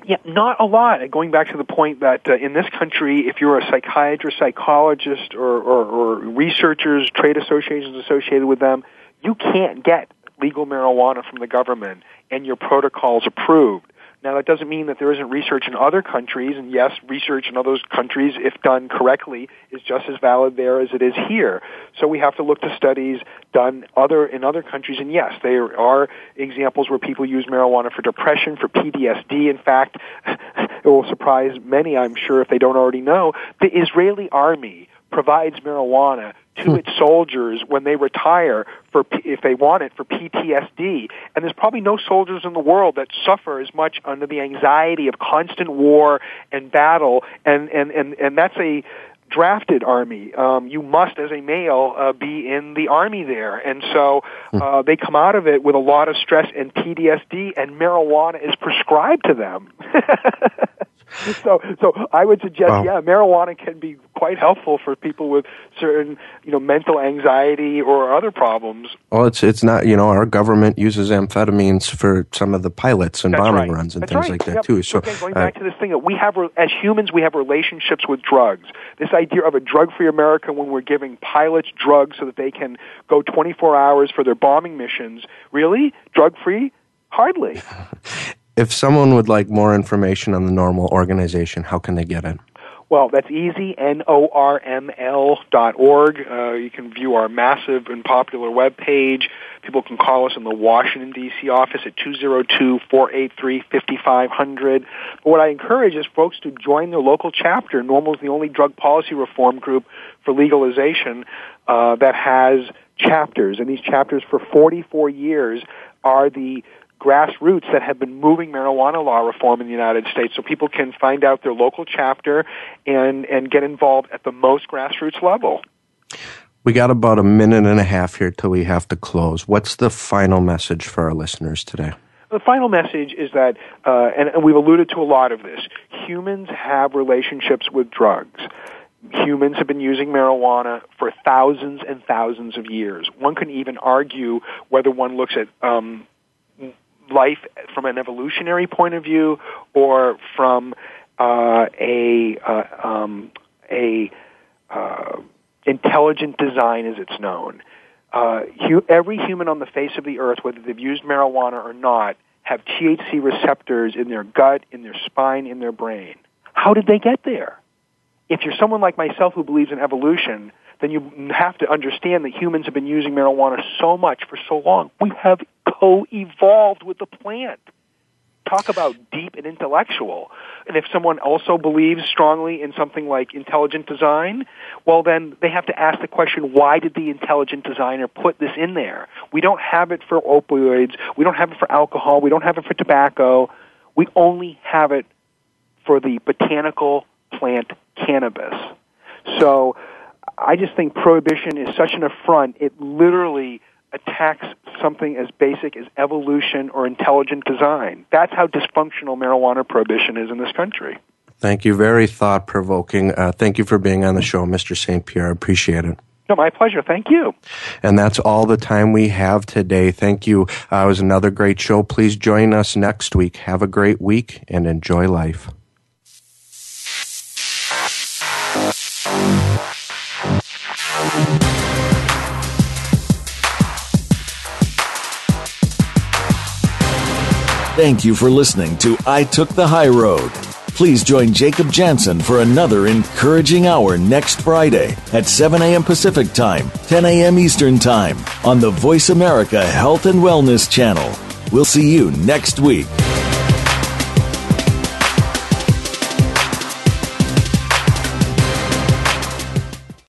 Yeah, not a lot. Going back to the point that uh, in this country, if you're a psychiatrist, psychologist, or, or, or researchers, trade associations associated with them, you can't get legal marijuana from the government and your protocols approved. Now, that doesn't mean that there isn't research in other countries, and yes, research in other countries, if done correctly, is just as valid there as it is here. So we have to look to studies done other in other countries, and yes, there are examples where people use marijuana for depression, for PTSD. In fact, (laughs) it will surprise many, I'm sure, if they don't already know, the Israeli army provides marijuana to hmm. its soldiers when they retire for if they want it for PTSD. And there's probably no soldiers in the world that suffer as much under the anxiety of constant war and battle. And and and and that's a drafted army. Um, you must, as a male, uh, be in the army there, and so hmm. uh, they come out of it with a lot of stress and PTSD, and marijuana is prescribed to them. (laughs) (laughs) so, so I would suggest, wow. yeah, marijuana can be quite helpful for people with certain, you know, mental anxiety or other problems. Well, it's it's not, you know, our government uses amphetamines for some of the pilots and That's bombing right. runs and That's things right. like that yep. too. So, going back uh, to this thing that we have, as humans, we have relationships with drugs. This idea of a drug-free America when we're giving pilots drugs so that they can go 24 hours for their bombing missions, really drug-free? Hardly. (laughs) If someone would like more information on the NORML organization, how can they get it? Well, that's easy, N-O-R-M-L dot org. Uh, you can view our massive and popular web page. People can call us in the Washington, D.C. office at 202-483-5500. But what I encourage is folks to join their local chapter. NORML is the only drug policy reform group for legalization uh, that has chapters, and these chapters for 44 years are the grassroots that have been moving marijuana law reform in the United States so people can find out their local chapter and, and get involved at the most grassroots level. We got about a minute and a half here till we have to close. What's the final message for our listeners today? The final message is that, uh, and, and we've alluded to a lot of this, humans have relationships with drugs humans have been using marijuana for thousands and thousands of years. One can even argue whether one looks at um, life from an evolutionary point of view or from uh, a uh, um, a uh, intelligent design as it's known. Uh, hu- every human on the face of the earth, whether they've used marijuana or not, have THC receptors in their gut, in their spine, in their brain. How did they get there? If you're someone like myself who believes in evolution, then you have to understand that humans have been using marijuana so much for so long. We have co-evolved with the plant. talk about deep and intellectual. And if someone also believes strongly in something like intelligent design, well then they have to ask the question, why did the intelligent designer put this in there? We don't have it for opioids, we don't have it for alcohol, we don't have it for tobacco. We only have it for the botanical plant cannabis. So I just think prohibition is such an affront. It literally attacks something as basic as evolution or intelligent design. That's how dysfunctional marijuana prohibition is in this country. Thank you. Very thought provoking. Uh, thank you for being on the show, Mr. St. Pierre. I appreciate it. No, my pleasure. Thank you. And that's all the time we have today. Thank you. Uh, it was another great show. Please join us next week. Have a great week and enjoy life. Thank you for listening to I Took the High Road. Please join Jacob Jansen for another encouraging hour next Friday at 7 a.m. Pacific Time, 10 a.m. Eastern Time on the Voice America Health and Wellness Channel. We'll see you next week.